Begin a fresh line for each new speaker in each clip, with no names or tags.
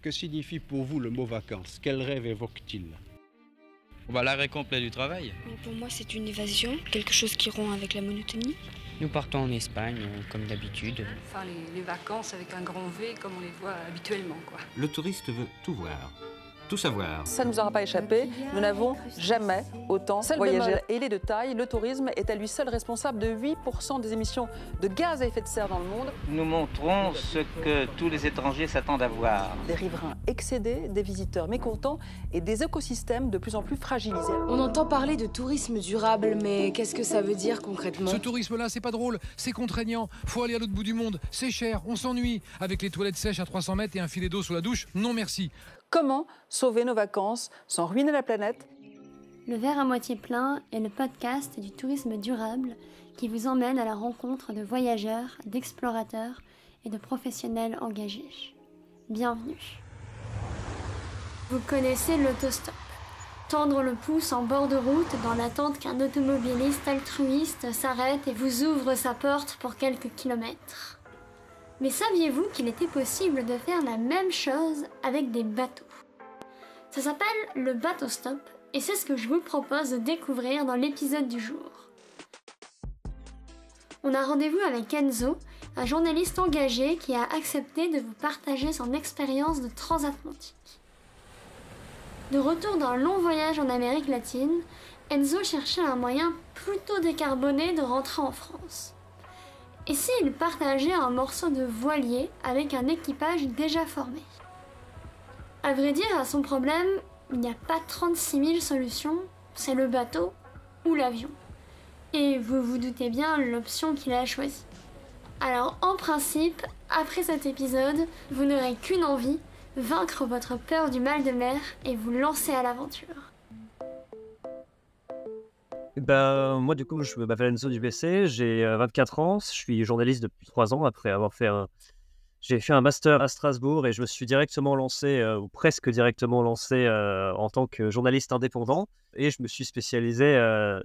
Que signifie pour vous le mot vacances? Quel rêve évoque-t-il?
Bah, L'arrêt complet du travail.
Pour moi, c'est une évasion, quelque chose qui rompt avec la monotonie.
Nous partons en Espagne, comme d'habitude.
Enfin, les, les, vacances avec un grand V, comme on les voit habituellement. Quoi.
Le touriste veut tout voir tout savoir.
Ça ne nous aura pas échappé, nous n'avons jamais autant voyagé. Et il est de taille, le tourisme est à lui seul responsable de 8% des émissions de gaz à effet de serre dans le monde.
Nous montrons ce que tous les étrangers s'attendent à voir.
Des riverains excédés, des visiteurs mécontents et des écosystèmes de plus en plus fragilisés.
On entend parler de tourisme durable, mais qu'est-ce que ça veut dire concrètement?
Ce tourisme-là, c'est pas drôle, c'est contraignant, faut aller à l'autre bout du monde, c'est cher, on s'ennuie. Avec les toilettes sèches à 300 mètres et un filet d'eau sous la douche, non merci.
Comment sauver nos vacances sans ruiner la planète?
Le verre à moitié plein est le podcast du tourisme durable qui vous emmène à la rencontre de voyageurs, d'explorateurs et de professionnels engagés. Bienvenue. Vous connaissez l'autostop. Tendre le pouce en bord de route dans l'attente qu'un automobiliste altruiste s'arrête et vous ouvre sa porte pour quelques kilomètres. Mais saviez-vous qu'il était possible de faire la même chose avec des bateaux? Ça s'appelle le bateau stop et c'est ce que je vous propose de découvrir dans l'épisode du jour. On a rendez-vous avec Enzo, un journaliste engagé qui a accepté de vous partager son expérience de transatlantique. De retour d'un long voyage en Amérique latine, Enzo cherchait un moyen plutôt décarboné de rentrer en France. Et s'il partageait un morceau de voilier avec un équipage déjà formé? À vrai dire, à son problème, il n'y a pas 36 000 solutions, c'est le bateau ou l'avion. Et vous vous doutez bien l'option qu'il a choisie. Alors en principe, après cet épisode, vous n'aurez qu'une envie, vaincre votre peur du mal de mer et vous lancer à l'aventure.
Ben, moi, du coup, je m'appelle Enzo Dubessé, j'ai 24 ans, je suis journaliste depuis 3 ans après avoir fait un... J'ai fait un master à Strasbourg et je me suis directement lancé, ou presque directement lancé, en tant que journaliste indépendant. Et je me suis spécialisé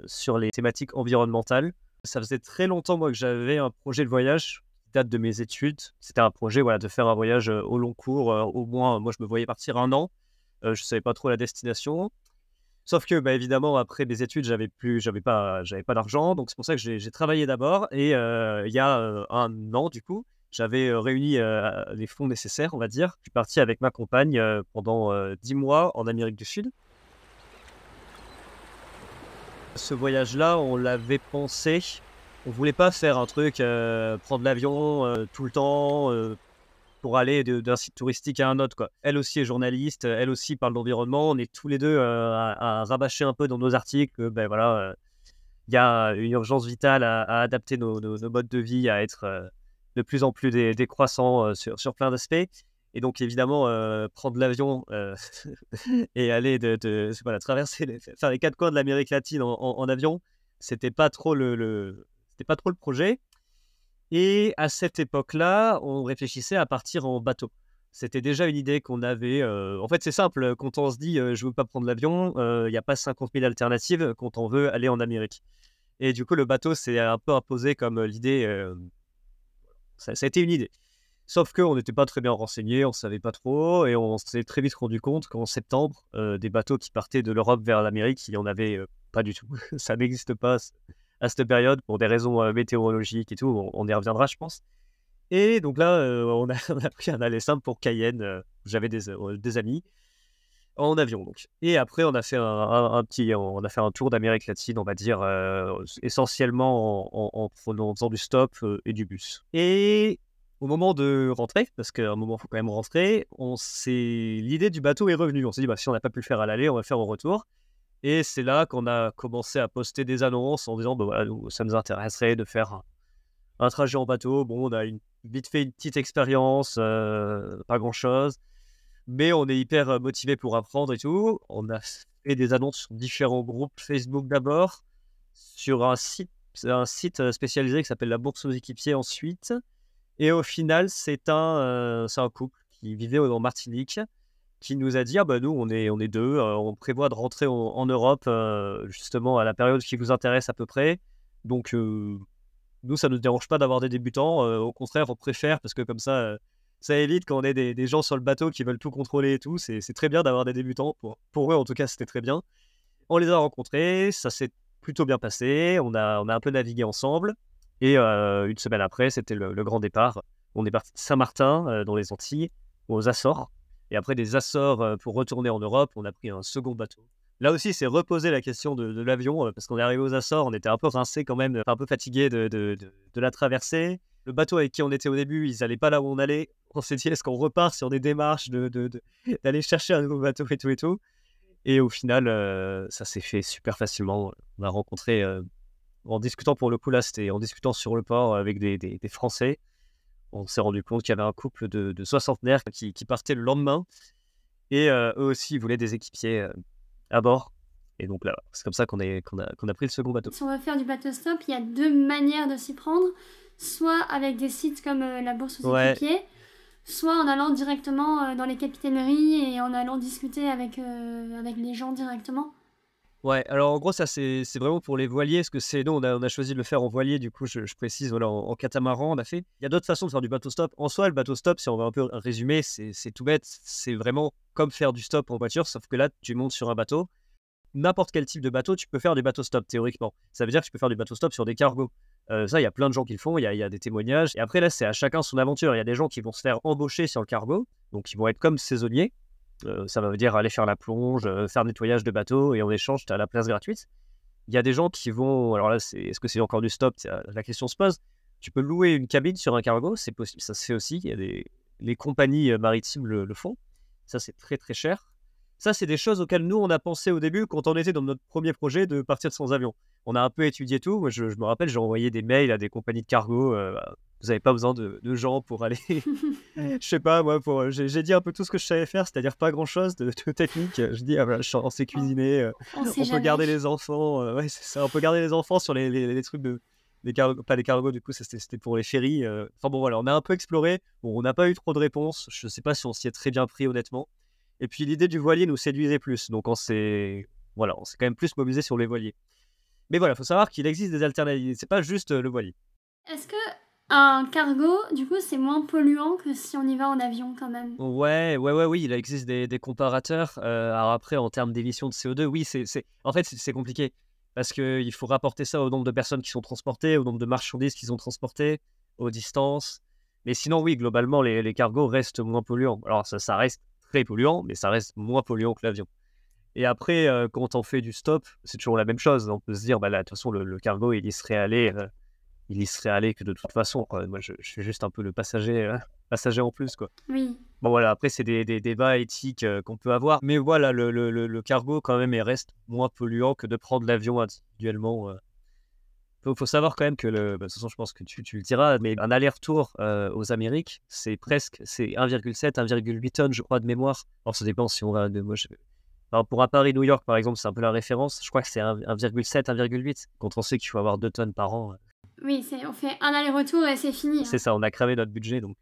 sur les thématiques environnementales. Ça faisait très longtemps, moi, que j'avais un projet de voyage qui date de mes études. C'était un projet voilà, de faire un voyage au long cours, au moins, moi, je me voyais partir un an. je ne savais pas trop la destination. Sauf que, bah, évidemment, après mes études, j'avais plus, j'avais pas, j'avais pas d'argent, donc c'est pour ça que j'ai travaillé d'abord. Et il y a un an, du coup, j'avais réuni les fonds nécessaires, on va dire. Je suis parti avec ma compagne pendant dix mois en Amérique du Sud. Ce voyage-là, on l'avait pensé. On voulait pas faire un truc, prendre l'avion tout le temps, pour aller d'un site touristique à un autre. Quoi. Elle aussi est journaliste, elle aussi parle d'environnement. On est tous les deux euh, à, rabâcher un peu dans nos articles. Ben voilà, euh, il y a une urgence vitale à, adapter nos, modes de vie, à être euh, de plus en plus décroissants sur, sur, plein d'aspects. Et donc, évidemment, prendre l'avion et aller de, traverser, faire les quatre coins de l'Amérique latine en, avion, c'était pas trop le c'était pas trop le projet. Et à cette époque-là, on réfléchissait à partir en bateau. C'était déjà une idée qu'on avait. Euh, en fait, c'est simple. Quand on se dit je je veux pas prendre l'avion, il n'y a pas 50 000 alternatives quand on veut aller en Amérique. Et du coup, le bateau s'est un peu imposé comme l'idée. Ça, a été une idée. Sauf qu'on n'était pas très bien renseigné, on ne savait pas trop, et on s'est très vite rendu compte qu'en septembre, des bateaux qui partaient de l'Europe vers l'Amérique, il n'y en avait pas du tout. ça n'existe pas à cette période pour des raisons météorologiques et tout. On, y reviendra, je pense. Et donc là, on, a, on, a, pris un aller simple pour Cayenne. J'avais des, des, amis en avion donc. Et après, on a fait un, petit, on a fait un tour d'Amérique latine, on va dire essentiellement en, en, faisant du stop et du bus. Et au moment de rentrer, parce qu'à un moment, il faut quand même rentrer, on l'idée du bateau est revenue. On s'est dit, bah, si on n'a pas pu le faire à l'aller, on va le faire au retour. Et c'est là qu'on a commencé à poster des annonces en disant, bah, voilà, ça nous intéresserait de faire un, trajet en bateau. Bon, on a vite fait une petite expérience, euh, pas grand-chose, mais on est hyper motivé pour apprendre et tout. On a fait des annonces sur différents groupes Facebook d'abord, sur un site, un site spécialisé qui s'appelle la Bourse aux équipiers ensuite. Et au final, c'est un, euh, un couple qui vivait en Martinique qui nous a dit ah bah nous on est on est deux, euh, on prévoit de rentrer en, Europe euh, justement à la période qui vous intéresse à peu près. Donc euh, nous ça ne nous dérange pas d'avoir des débutants, au contraire on préfère parce que comme ça ça évite quand on est des, gens sur le bateau qui veulent tout contrôler et tout. C'est très bien d'avoir des débutants. Pour, eux, en tout cas, c'était très bien. On les a rencontrés, ça s'est plutôt bien passé. On a, on a un peu navigué ensemble. Et une semaine après, c'était le, grand départ. On est parti de Saint-Martin, dans les Antilles, aux Açores. Et après des Açores, pour retourner en Europe, on a pris un second bateau. Là aussi, c'est reposer la question de, l'avion, parce qu'on est arrivé aux Açores, on était un peu rincé quand même, un peu fatigué de, la traversée. Le bateau avec qui on était au début, ils n'allaient pas là où on allait. On s'est dit, est-ce qu'on repart sur des démarches d'aller chercher un nouveau bateau et tout et tout Et au final, ça s'est fait super facilement. On a rencontré en discutant pour le coup là, c'était en discutant sur le port avec des, Français, on s'est rendu compte qu'il y avait un couple de, de soixantenaires qui, qui, partaient le lendemain et euh, eux aussi ils voulaient des équipiers euh, à bord. Et donc là, c'est comme ça qu'on a, a pris le second bateau.
Si on veut faire du bateau stop, il y a deux manières de s'y prendre. Soit avec des sites comme euh, la Bourse aux équipiers, soit en allant directement dans les capitaineries et en allant discuter avec, avec les gens directement.
Ouais, alors en gros, ça c'est vraiment pour les voiliers, parce que c'est nous, on a, on a choisi de le faire en voilier, du coup, je, précise, voilà, en, catamaran, on a fait. Il y a d'autres façons de faire du bateau stop. En soi, le bateau stop, si on va un peu résumer, c'est tout bête, c'est vraiment comme faire du stop en voiture, sauf que là, tu montes sur un bateau. N'importe quel type de bateau, tu peux faire du bateau stop, théoriquement. Ça veut dire que tu peux faire du bateau stop sur des cargos. Euh, ça, il y a plein de gens qui le font, il y y a, des témoignages. Et après, là, c'est à chacun son aventure. Il y a des gens qui vont se faire embaucher sur le cargo, donc ils vont être comme saisonniers. Euh, ça veut dire aller faire la plonge, euh, faire nettoyage de bateau et en échange, tu as la place gratuite. Il y a des gens qui vont. Alors là, est-ce que c'est encore du stop? La question se pose. Tu peux louer une cabine sur un cargo, c'est possible, ça se fait aussi. Il y a. Les compagnies euh, maritimes le, le font. Ça, c'est très très cher. Ça, c'est des choses auxquelles nous, on a pensé au début quand on était dans notre premier projet de partir sans avion. On a un peu étudié tout. Moi, je, me rappelle, j'ai envoyé des mails à des compagnies de cargo vous n'avez pas besoin de, gens pour aller. je sais pas, moi, pour... j'ai dit un peu tout ce que je savais faire, c'est-à-dire pas grand-chose de, technique. Je dis, ah, voilà, on sait cuisiner, euh, on, peut garder les enfants. Euh, ouais, c'est ça, on peut garder les enfants sur les, les, trucs de. Les pas les cargos, du coup, c'était pour les ferries. Euh. Enfin bon, voilà, on a un peu exploré. Bon, on n'a pas eu trop de réponses. Je sais pas si on s'y est très bien pris, honnêtement. Et puis l'idée du voilier nous séduisait plus. Donc on s'est voilà, on s'est quand même plus mobilisé sur les voiliers. Mais voilà, il faut savoir qu'il existe des alternatives. C'est pas juste le voilier.
Est-ce que un cargo, du coup, c'est moins polluant que si on y va en avion quand même?
Ouais, ouais, ouais, oui, il existe des, des comparateurs. Euh, alors après, en termes d'émissions de CO2, oui, c'est, en fait, c'est compliqué. Parce qu'il faut rapporter ça au nombre de personnes qui sont transportées, au nombre de marchandises qui sont transportées, aux distances. Mais sinon, oui, globalement, les, les cargos restent moins polluants. Alors, ça, ça, reste très polluant, mais ça reste moins polluant que l'avion. Et après, euh, quand on fait du stop, c'est toujours la même chose. On peut se dire, bah là, de toute façon, le, cargo, il y serait allé. Euh, il y serait allé que de toute façon. Moi, je, suis juste un peu le passager, euh, passager en plus. Quoi.
Oui.
Bon, voilà, après, c'est des, des, débats éthiques qu'on peut avoir. Mais voilà, le, le, le, cargo, quand même, il reste moins polluant que de prendre l'avion individuellement. Il faut, savoir quand même que, le, bah, de toute façon, je pense que tu, tu le diras, mais un aller-retour aux Amériques, c'est presque c'est 1,7, 1,8 tonnes, je crois, de mémoire. Alors, ça dépend si on va. De, moi, pour un Paris-New York, par exemple, c'est un peu la référence. Je crois que c'est 1,7, 1,8. Quand on sait qu'il faut avoir 2 tonnes par an.
Oui, on fait un aller-retour et c'est fini. Hein.
C'est ça, on a cramé notre budget, donc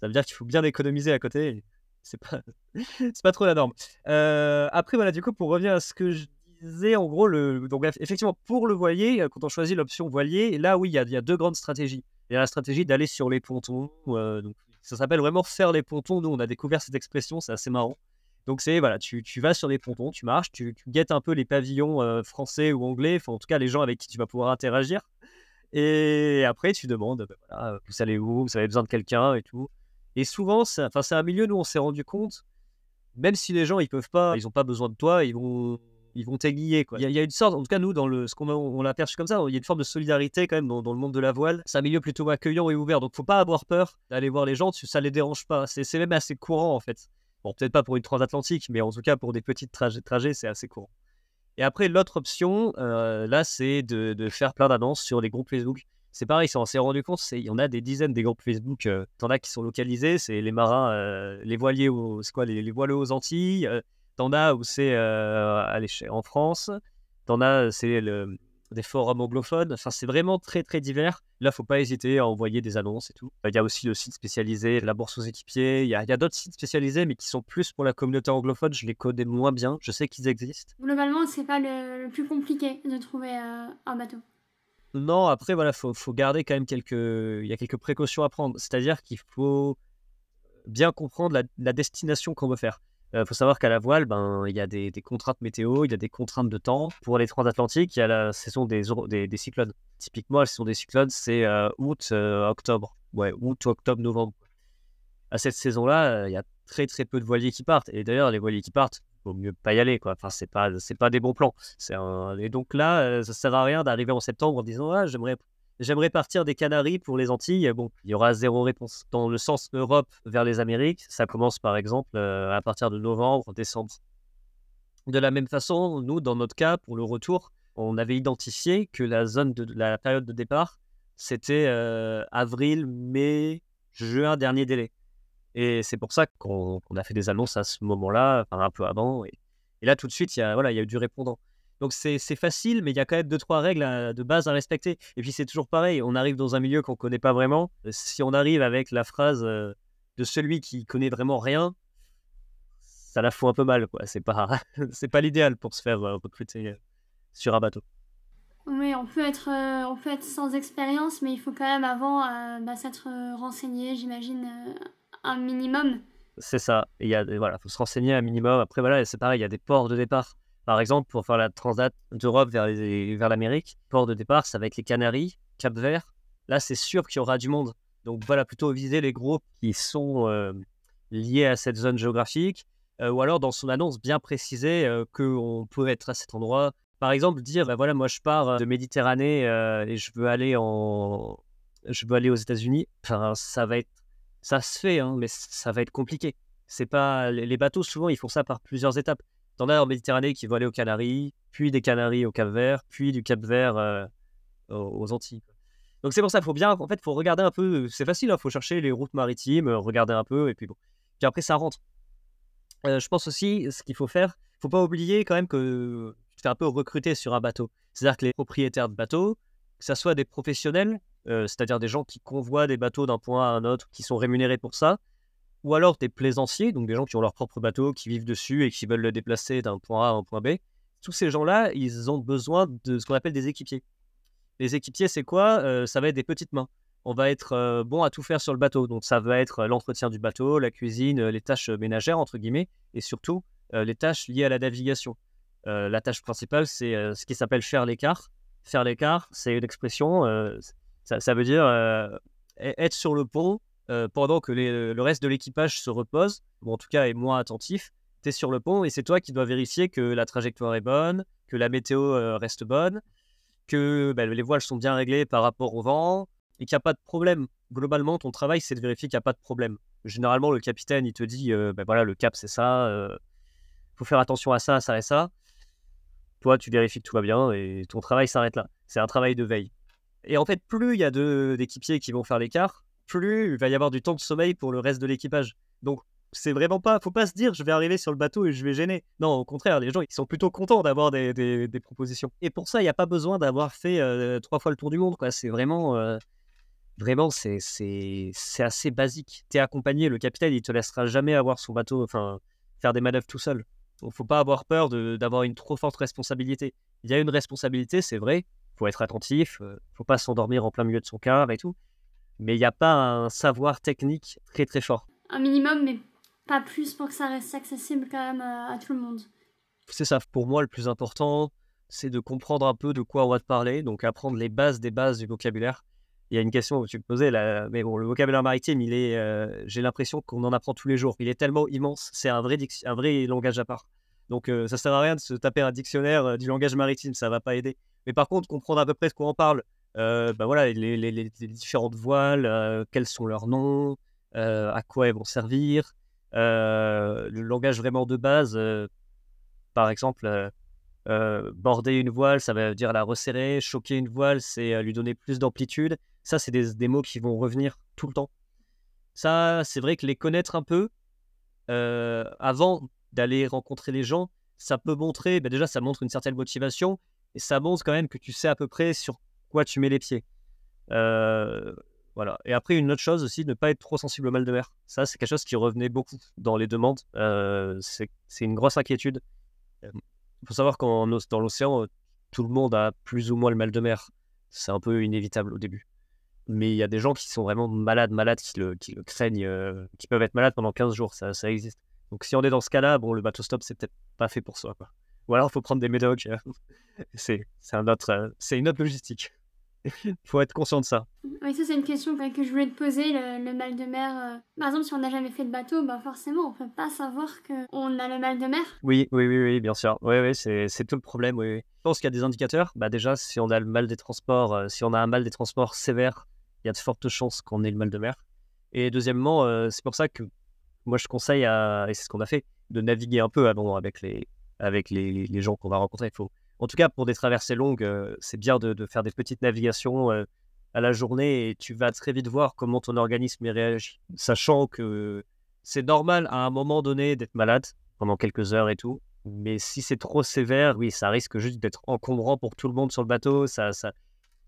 ça veut dire qu'il faut bien économiser à côté. C'est pas, c'est pas trop la norme. Euh, après, voilà, du coup, pour revenir à ce que je disais, en gros, le, donc effectivement, pour le voilier, euh, quand on choisit l'option voilier, là, oui, il y, a, deux grandes stratégies. Il y a la stratégie d'aller sur les pontons. Euh, donc, ça s'appelle vraiment faire les pontons. Nous, on a découvert cette expression, c'est assez marrant. Donc c'est voilà, tu, tu, vas sur les pontons, tu marches, tu, guettes un peu les pavillons français ou anglais, enfin en tout cas les gens avec qui tu vas pouvoir interagir. Et après, tu demandes, bah, voilà, vous allez où Vous avez besoin de quelqu'un et tout. Et souvent, c'est un milieu, nous, on s'est rendu compte, même si les gens, ils peuvent pas, ils n'ont pas besoin de toi, ils vont ils vont t'aiguiller. Il, y, a une sorte, en tout cas nous, dans le, ce qu'on on l'a perçu comme ça, il y a une forme de solidarité quand même dans, le monde de la voile. C'est un milieu plutôt accueillant et ouvert, donc faut pas avoir peur d'aller voir les gens, ça les dérange pas. C'est même assez courant en fait. Bon, peut-être pas pour une transatlantique, mais en tout cas pour des petites trajets c'est assez courant. Et après, l'autre option, euh, là, c'est de, faire plein d'annonces sur les groupes Facebook. C'est pareil, on s'est rendu compte, il y en a des dizaines des groupes Facebook. Euh, T'en as qui sont localisés, c'est les marins, euh, les voiliers, c'est quoi, les, les, voileux aux Antilles. Euh, T'en as où c'est en France. T'en as, c'est le, des forums anglophones. Enfin, c'est vraiment très très divers. Là, faut pas hésiter à envoyer des annonces et tout. Il y a aussi le site spécialisé, la bourse aux équipiers. Il y a, a d'autres sites spécialisés, mais qui sont plus pour la communauté anglophone. Je les connais moins bien. Je sais qu'ils existent.
Globalement, c'est pas le, plus compliqué de trouver euh, un bateau.
Non, après, voilà, faut, faut garder quand même quelques. Il y a quelques précautions à prendre. C'est-à-dire qu'il faut bien comprendre la, destination qu'on veut faire. Il faut savoir qu'à la voile, ben, il y a des, contraintes météo, il y a des contraintes de temps. Pour les transatlantiques, il y a la saison des, des, cyclones. Typiquement, la saison des cyclones, c'est août, octobre. Ouais, août, octobre, novembre. À cette saison-là, il y a très très peu de voiliers qui partent. Et d'ailleurs, les voiliers qui partent, vaut mieux pas y aller quoi. Enfin, c'est pas pas des bons plans. Et donc là, euh, ça sert à rien d'arriver en septembre en disant ah j'aimerais j'aimerais partir des Canaries pour les Antilles. Bon, il y aura zéro réponse. Dans le sens Europe vers les Amériques, ça commence par exemple euh, à partir de novembre, décembre. De la même façon, nous, dans notre cas, pour le retour, on avait identifié que la zone de la période de départ, c'était euh, avril, mai, juin, dernier délai. Et c'est pour ça qu'on a fait des annonces à ce moment-là, un peu avant. Et, là, tout de suite, il voilà, il y a eu du répondant. Donc c'est facile, mais il y a quand même deux, trois règles de base à respecter. Et puis c'est toujours pareil, on arrive dans un milieu qu'on ne connaît pas vraiment. Si on arrive avec la phrase euh, de celui qui connaît vraiment rien, ça la fout un peu mal. C'est pas, pas l'idéal pour se faire euh, recruter euh, sur un bateau.
Oui, on peut être, on peut être sans expérience, mais il faut quand même avant bah, s'être renseigné, j'imagine, un minimum.
C'est ça. Il y a, voilà, faut se renseigner un minimum. Après, voilà, c'est pareil, il y a des ports de départ. Par exemple, pour faire la transat d'Europe vers, l'Amérique, port de départ, ça va être les Canaries, Cap Vert. Là, c'est sûr qu'il y aura du monde. Donc voilà, plutôt viser les groupes qui sont euh, liés à cette zone géographique. Euh, ou alors, dans son annonce, bien préciser euh, qu'on peut être à cet endroit. Par exemple, dire, bah, voilà, moi je pars de Méditerranée et je veux aller en... Je aller aux États-Unis. Enfin, ça va être ça se fait, hein, mais ça va être compliqué. C'est pas les bateaux souvent ils font ça par plusieurs étapes. T'en as en Méditerranée qui vont aller aux Canaries, puis des Canaries au Cap Vert, puis du Cap Vert euh, aux Antilles. Donc c'est pour ça faut bien, en fait, faut regarder un peu. C'est facile, il hein, faut chercher les routes maritimes, regarder un peu, et puis bon. Puis après ça rentre. Euh, je pense aussi, ce qu'il faut faire, faut pas oublier quand même que tu fais un peu recruter sur un bateau. C'est-à-dire que les propriétaires de bateaux, que ce soit des professionnels euh, c'est-à-dire des gens qui convoient des bateaux d'un point à un autre, qui sont rémunérés pour ça, ou alors des plaisanciers, donc des gens qui ont leur propre bateau, qui vivent dessus et qui veulent le déplacer d'un point A à un point B. Tous ces gens-là, ils ont besoin de ce qu'on appelle des équipiers. Les équipiers, c'est quoi? Euh, Ça va être des petites mains. On va être euh, bon à tout faire sur le bateau. Donc ça va être l'entretien du bateau, la cuisine, les tâches ménagères, entre guillemets, et surtout les tâches liées à la navigation. la tâche principale, c'est ce qui s'appelle faire l'écart. Faire l'écart, c'est une expression, ça, veut dire euh, être sur le pont euh, pendant que le reste de l'équipage se repose, ou en tout cas est moins attentif. Tu es sur le pont et c'est toi qui dois vérifier que la trajectoire est bonne, que la météo euh, reste bonne, que bah, les voiles sont bien réglées par rapport au vent et qu'il n'y a pas de problème. Globalement, ton travail, c'est de vérifier qu'il n'y a pas de problème. Généralement, le capitaine, il te dit, bah, voilà, le cap, c'est ça, il faut faire attention à ça, ça et ça. Toi, tu vérifies que tout va bien et ton travail s'arrête là. C'est un travail de veille. Et en fait, plus il y a d'équipiers qui vont faire l'écart, plus il va y avoir du temps de sommeil pour le reste de l'équipage. Donc, c'est vraiment pas, faut pas se dire je vais arriver sur le bateau et je vais gêner. Non, au contraire, les gens ils sont plutôt contents d'avoir des, propositions. Et pour ça, il n'y a pas besoin d'avoir fait euh, trois fois le tour du monde. Quoi. C'est vraiment, euh, vraiment, c'est, c'est, assez basique. Tu es accompagné, le capitaine il te laissera jamais avoir son bateau, enfin, faire des manœuvres tout seul. Donc, faut pas avoir peur d'avoir une trop forte responsabilité. Il y a une responsabilité, c'est vrai, faut être attentif, euh, faut pas s'endormir en plein milieu de son car et tout. Mais il n'y a pas un savoir technique très très fort.
Un minimum, mais pas plus pour que ça reste accessible quand même euh, à tout le monde.
C'est ça, pour moi, le plus important, c'est de comprendre un peu de quoi on va te parler, donc apprendre les bases des bases du vocabulaire. Il y a une question que tu me posais, là, mais bon, le vocabulaire maritime, il est, euh, j'ai l'impression qu'on en apprend tous les jours. Il est tellement immense, c'est un vrai, un vrai langage à part. Donc ça sert à rien de se taper un dictionnaire du langage maritime, ça va pas aider. Mais par contre, comprendre à peu près de quoi on parle, euh, bah voilà, les, différentes voiles, euh, quels sont leurs noms, euh, à quoi elles vont servir, le langage vraiment de base, par exemple, border une voile, ça veut dire la resserrer, choquer une voile, c'est lui donner plus d'amplitude. Ça, c'est des, mots qui vont revenir tout le temps. Ça, c'est vrai que les connaître un peu avant d'aller rencontrer les gens, ça peut montrer, bah déjà, ça montre une certaine motivation et ça montre quand même que tu sais à peu près sur quoi tu mets les pieds. Euh, voilà. Et après, une autre chose aussi, ne pas être trop sensible au mal de mer. Ça, c'est quelque chose qui revenait beaucoup dans les demandes. Euh, c'est une grosse inquiétude. Il faut savoir qu'en dans l'océan, tout le monde a plus ou moins le mal de mer. C'est un peu inévitable au début. mais il y a des gens qui sont vraiment malades, malades, qui le, craignent, euh, qui peuvent être malades pendant 15 jours, ça, existe. Donc si on est dans ce cas-là, bon, le bateau stop, c'est peut-être pas fait pour soi. Ou alors, il faut prendre des médocs. euh, c'est une autre logistique. Il faut être conscient de ça.
Oui, ça c'est une question que je voulais te poser, le, mal de mer. euh. Par exemple, si on n'a jamais fait de bateau, bah forcément, on peut pas savoir qu'on a le mal de mer.
Oui, oui, oui, oui, bien sûr. Oui, oui, c'est c'est tout le problème. Oui, oui. Je pense qu'il y a des indicateurs. Bah déjà, si on a le mal des transports, euh, si on a un mal des transports sévère, il y a de fortes chances qu'on ait le mal de mer. Et deuxièmement, euh, c'est pour ça que moi je conseille à, et c'est ce qu'on a fait, de naviguer un peu avant avec les, avec les, les gens qu'on va rencontrer. Il faut, en tout cas, pour des traversées longues, euh, c'est bien de, faire des petites navigations euh, à la journée et tu vas très vite voir comment ton organisme réagit, sachant que c'est normal à un moment donné d'être malade pendant quelques heures et tout. Mais si c'est trop sévère, oui, ça risque juste d'être encombrant pour tout le monde sur le bateau. Ça, ça,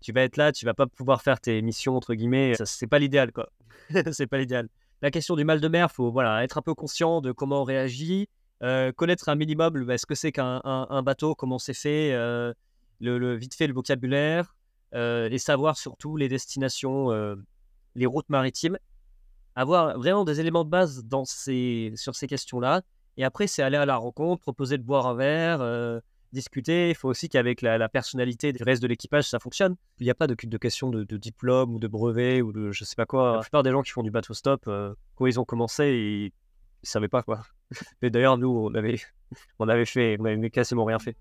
tu vas être là, tu vas pas pouvoir faire tes missions entre guillemets. C'est pas l'idéal, quoi. c'est pas l'idéal. La question du mal de mer, faut voilà être un peu conscient de comment on réagit, euh, connaître un minimum bah, ce que c'est qu'un un, un bateau, comment c'est fait, euh, le, vite fait le vocabulaire, euh, et savoir surtout les destinations, euh, les routes maritimes. Avoir vraiment des éléments de base dans ces, sur ces questions-là. Et après, c'est aller à la rencontre, proposer de boire un verre, discuter. Il faut aussi qu'avec la, personnalité du reste de l'équipage, ça fonctionne. Il n'y a pas de, de question de, diplôme ou de brevet ou de je sais pas quoi. La plupart des gens qui font du bateau stop, quand ils ont commencé, ils, ils savaient pas quoi. Mais d'ailleurs, nous, on avait, on avait fait, on avait quasiment rien fait.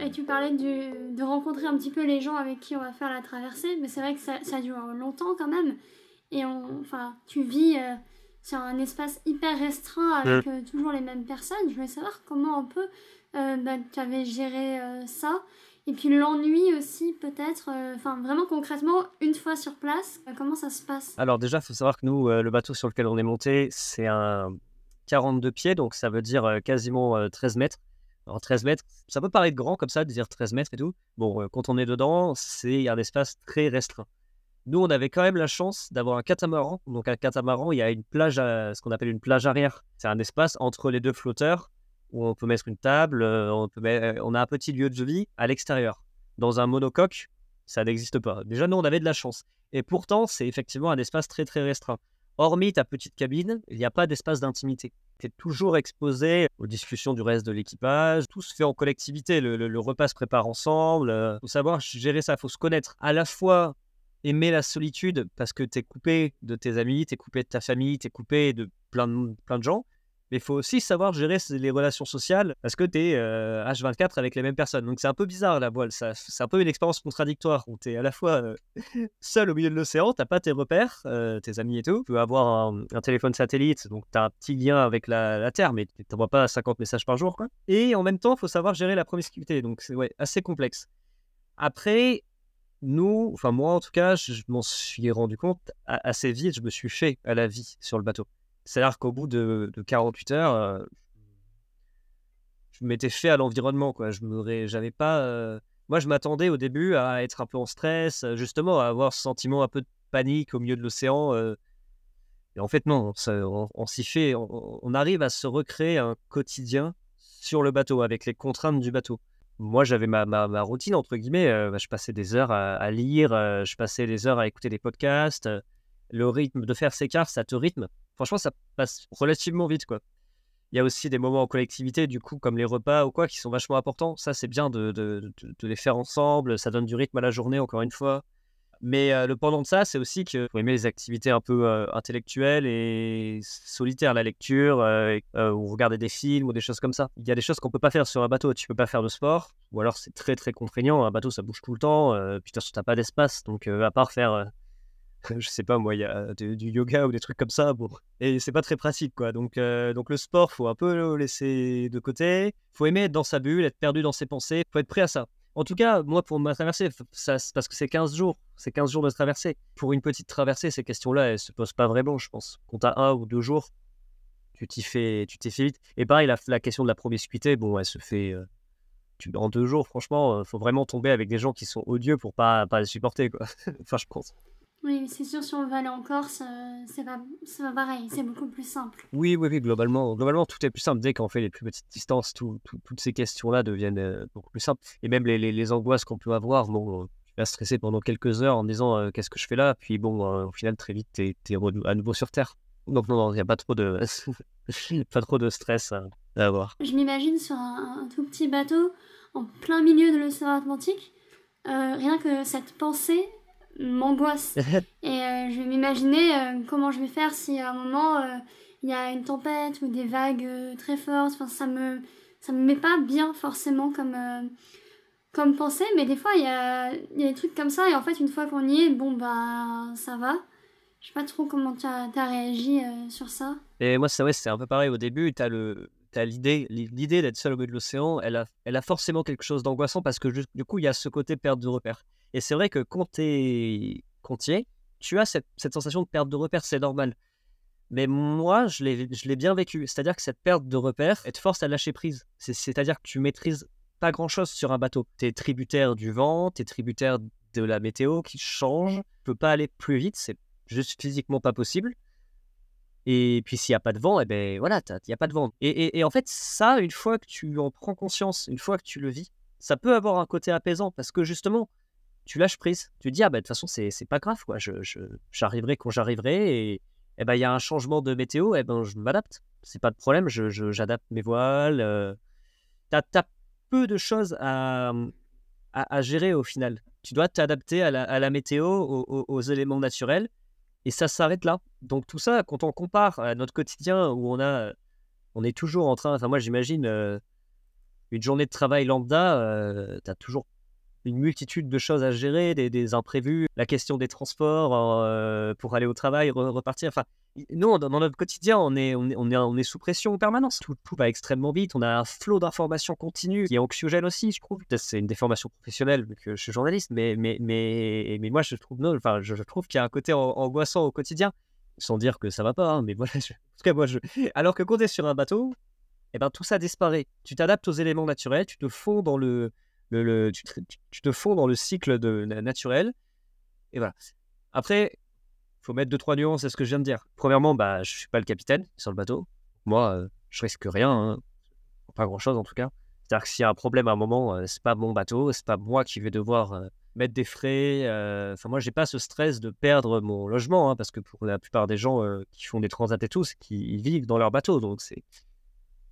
Et tu parlais du, de rencontrer un petit peu les gens avec qui on va faire la traversée, mais c'est vrai que ça, ça, dure longtemps quand même. Et on, enfin, tu vis euh, sur un espace hyper restreint avec mmh. euh, toujours les mêmes personnes. Je voulais savoir comment un peu euh, bah, tu avais géré ça. Et puis l'ennui aussi, peut-être. euh, Enfin, vraiment concrètement, une fois sur place, euh, comment ça se passe?
Alors déjà, il faut savoir que nous, euh, le bateau sur lequel on est monté, c'est un 42 pieds, donc ça veut dire quasiment euh, 13 mètres. Alors 13 mètres, ça peut paraître grand comme ça, de dire 13 mètres et tout. Bon, quand on est dedans, c'est un espace très restreint. Nous, on avait quand même la chance d'avoir un catamaran. Donc un catamaran, il y a une plage, ce qu'on appelle une plage arrière. C'est un espace entre les deux flotteurs où on peut mettre une table, euh, mettre, on a un petit lieu de vie à l'extérieur. Dans un monocoque, ça n'existe pas. Déjà, nous, on avait de la chance. Et pourtant, c'est effectivement un espace très très restreint. Hormis ta petite cabine, il n'y a pas d'espace d'intimité. Tu es toujours exposé aux discussions du reste de l'équipage. Tout se fait en collectivité. Le, le, le repas se prépare ensemble. Il euh, faut savoir gérer ça. Il faut se connaître. À la fois aimer la solitude parce que tu es coupé de tes amis, tu es coupé de ta famille, tu es coupé de plein de, plein de gens. Mais il faut aussi savoir gérer les relations sociales parce que tu es euh, H24 avec les mêmes personnes. Donc c'est un peu bizarre la voile. C'est un peu une expérience contradictoire où tu à la fois euh, seul au milieu de l'océan, tu pas tes repères, euh, tes amis et tout. Tu peux avoir un, téléphone satellite, donc tu as un petit lien avec la, Terre, mais tu n'envoies pas 50 messages par jour. Et en même temps, il faut savoir gérer la promiscuité. Donc c'est ouais, assez complexe. Après, nous, enfin moi en tout cas, je m'en suis rendu compte assez vite, je me suis fait à la vie sur le bateau. C'est-à-dire qu'au bout de, de, 48 heures, euh, je m'étais fait à l'environnement. quoi. Je pas. Euh... Moi, je m'attendais au début à être un peu en stress, justement, à avoir ce sentiment un peu de panique au milieu de l'océan. Euh... Et en fait, non, on, s'y fait. On, arrive à se recréer un quotidien sur le bateau avec les contraintes du bateau. Moi, j'avais ma, ma, routine, entre guillemets. Euh, je passais des heures à, lire, je passais des heures à écouter des podcasts. le rythme de faire ses cartes, ça te rythme franchement, ça passe relativement vite, quoi. Il y a aussi des moments en collectivité, du coup, comme les repas ou quoi, qui sont vachement importants. Ça, c'est bien de, de, de, les faire ensemble. Ça donne du rythme à la journée, encore une fois. Mais euh, le pendant de ça, c'est aussi que faut aimer les activités un peu euh, intellectuelles et solitaires, la lecture, euh, ou regarder des films ou des choses comme ça. Il y a des choses qu'on peut pas faire sur un bateau. Tu peux pas faire de sport, ou alors c'est très très contraignant. Un bateau, ça bouge tout le temps. puis tu n'as pas d'espace, donc à part faire je sais pas moi, il y a du, yoga ou des trucs comme ça, bon, et c'est pas très pratique quoi. Donc, euh, donc le sport, faut un peu le laisser de côté. Faut aimer être dans sa bulle, être perdu dans ses pensées. Faut être prêt à ça. En tout cas, moi pour ma traversée, ça, parce que c'est 15 jours, c'est 15 jours de traversée. Pour une petite traversée, ces questions-là, elles se posent pas vraiment, je pense. Quand t'as un ou deux jours, tu t'y fais, tu t'y fais vite. Et pareil, la, la, question de la promiscuité, bon, elle se fait. Euh, tu, en deux jours, franchement, faut vraiment tomber avec des gens qui sont odieux pour pas, pas les supporter, quoi. enfin, je pense.
Oui, c'est sûr, si on veut aller en Corse, euh, c'est pas, pas pareil, c'est beaucoup plus simple.
Oui, oui, oui, globalement, globalement, tout est plus simple. Dès qu'on fait les plus petites distances, tout, tout, toutes ces questions-là deviennent euh, beaucoup plus simples. Et même les, les, les angoisses qu'on peut avoir, bon, tu vas stresser pendant quelques heures en disant qu'est-ce que je fais là, puis bon, au final, très vite, tu es, à nouveau sur Terre. Donc non, il n'y a pas trop de, pas trop de stress à, avoir.
Je m'imagine sur un, tout petit bateau en plein milieu de l'océan Atlantique. rien que cette pensée m'angoisse. Et je vais m'imaginer comment je vais faire si à un moment il y a une tempête ou des vagues très fortes. Enfin, ça me, ça me met pas bien forcément comme comme pensée, mais des fois il y a, y a, des trucs comme ça, et en fait, une fois qu'on y est, bon, bah, ça va. Je sais pas trop comment tu as, réagi euh, sur ça.
Et moi, c'est ouais, un peu pareil. Au début, tu as le. L'idée, l'idée d'être seul au milieu de l'océan, elle a, elle a forcément quelque chose d'angoissant parce que du coup, il y a ce côté perte de repère. Et c'est vrai que quand tu es, es, tu as cette, sensation de perte de repère, c'est normal. Mais moi, je l'ai bien vécu. C'est-à-dire que cette perte de repère, elle te force à lâcher prise. C'est-à-dire que tu maîtrises pas grand-chose sur un bateau. Tu es tributaire du vent, tu es tributaire de la météo qui change. Tu peux pas aller plus vite, c'est juste physiquement pas possible. Et puis s'il n'y a pas de vent, et eh ben voilà, il n'y a pas de vent. Et, en fait, ça, une fois que tu en prends conscience, une fois que tu le vis, ça peut avoir un côté apaisant parce que justement, tu lâches prise. Tu dis, ah ben de toute façon, c'est pas grave, quoi. J'arriverai je, quand j'arriverai et, et ben il y a un changement de météo, et ben je m'adapte. C'est pas de problème, j'adapte mes voiles. Euh, t'as peu de choses à, à, gérer au final. Tu dois t'adapter à la, météo, aux, éléments naturels, et ça s'arrête là. Donc tout ça, quand on compare à notre quotidien où on a, on est toujours en train, enfin moi j'imagine euh, une journée de travail lambda, euh, tu as toujours une multitude de choses à gérer, des, imprévus, la question des transports euh, pour aller au travail, repartir. Enfin, nous, dans, notre quotidien, on est, on est, on est, sous pression en permanence. Tout, va extrêmement vite. On a un flot d'informations continue qui est anxiogène aussi, je trouve. C'est une déformation professionnelle vu que je suis journaliste, mais, mais, mais, mais moi, je trouve, non, enfin, je, trouve qu'il y a un côté angoissant au quotidien. Sans dire que ça va pas, hein, mais voilà. en tout cas, moi, je... Alors que quand tu es sur un bateau, eh ben, tout ça disparaît. Tu t'adaptes aux éléments naturels, tu te fonds dans le, tu, te, fonds dans le cycle de, naturel. Et voilà. Après, il faut mettre deux, trois nuances à ce que je viens de dire. Premièrement, bah, je ne suis pas le capitaine sur le bateau. Moi, euh, je risque rien. Hein. Pas grand-chose en tout cas. C'est-à-dire que s'il y a un problème à un moment, euh, c'est pas mon bateau, c'est pas moi qui vais devoir euh, mettre des frais. Enfin, moi, j'ai pas ce stress de perdre mon logement, hein, parce que pour la plupart des gens qui font des transats et tout, qu'ils vivent dans leur bateau. Donc, c'est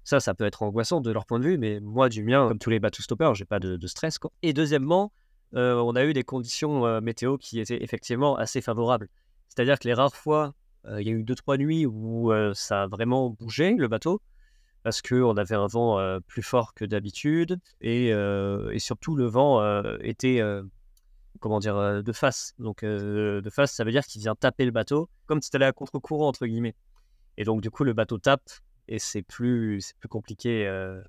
ça, ça peut être angoissant de leur point de vue, mais moi, du mien, comme tous les bateau stoppers, j'ai pas de, stress. Quoi. Et deuxièmement, euh, on a eu des conditions euh, météo qui étaient effectivement assez favorables. C'est-à-dire que les rares fois, euh, il y a eu deux, trois nuits où ça a vraiment bougé, le bateau, parce qu'on avait un vent plus fort que d'habitude, et, et, surtout le vent était, comment dire, de face. Donc de face, ça veut dire qu'il vient taper le bateau, comme si tu allais à contre-courant, entre guillemets. Et donc du coup, le bateau tape, et c'est plus, plus compliqué. Euh.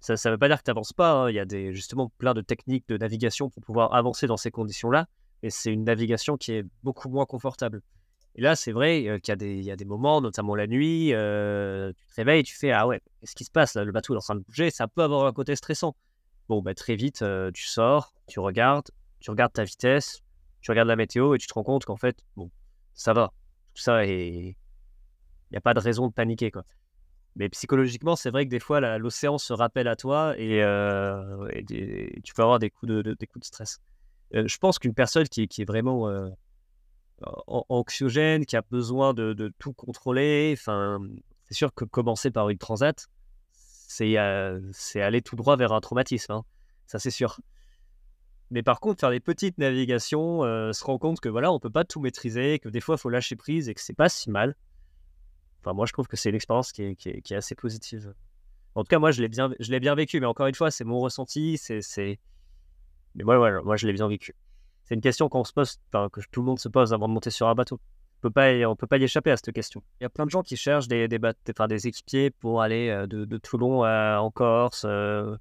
Ça ne veut pas dire que tu n'avances pas. Hein. Il y a des, justement plein de techniques de navigation pour pouvoir avancer dans ces conditions-là. Mais c'est une navigation qui est beaucoup moins confortable. Et là, c'est vrai euh, qu'il y, a des, y a des moments, notamment la nuit, euh, tu te réveilles, tu fais Ah ouais, qu'est-ce qui se passe là? Le bateau est en train de bouger, ça peut avoir un côté stressant. Bon, bah, très vite, tu sors, tu regardes, tu regardes ta vitesse, tu regardes la météo et tu te rends compte qu'en fait, bon, ça va. Tout ça est. Il n'y a pas de raison de paniquer. Quoi. Mais psychologiquement, c'est vrai que des fois, l'océan se rappelle à toi et, euh, tu peux avoir des coups de, stress. Euh, je pense qu'une personne qui, est vraiment euh, anxiogène, qui a besoin de, de tout contrôler, c'est sûr que commencer par une transat, c'est aller tout droit vers un traumatisme. Hein. Ça, c'est sûr. Mais par contre, faire des petites navigations, se rend compte que voilà, on peut pas tout maîtriser, que des fois, il faut lâcher prise et que c'est pas si mal. Enfin, moi, je trouve que c'est une expérience qui est, assez positive. En tout cas, moi, je l'ai bien, je l'ai bien vécu, mais encore une fois, c'est mon ressenti. C'est, Mais moi, ouais, moi, je l'ai bien vécu. C'est une question qu'on se pose, que tout le monde se pose avant de monter sur un bateau. On peut pas, on peut pas y échapper à cette question. Il y a plein de gens qui cherchent des, des, des équipiers pour aller euh, de, Toulon en Corse, euh,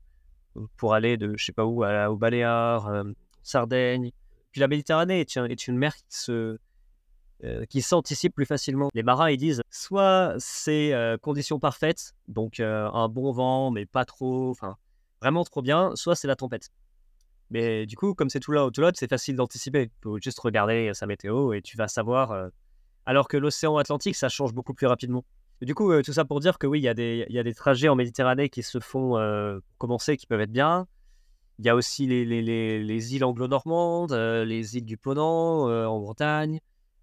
pour aller de je sais pas où à, au Baléares, euh, Sardaigne. Puis la Méditerranée est, est une mer qui se, euh, qui s'anticipent plus facilement. Les marins, ils disent soit c'est euh, conditions parfaites, donc euh, un bon vent, mais pas trop, enfin vraiment trop bien, soit c'est la tempête. Mais du coup, comme c'est tout là tout l'autre, c'est facile d'anticiper. Il faut juste regarder sa météo et tu vas savoir. Alors que l'océan Atlantique, ça change beaucoup plus rapidement. du coup, tout ça pour dire que oui, il y, a des, trajets en Méditerranée qui se font commencer, qui peuvent être bien. Il y a aussi les, les îles anglo-normandes, les îles du Ponant en Bretagne.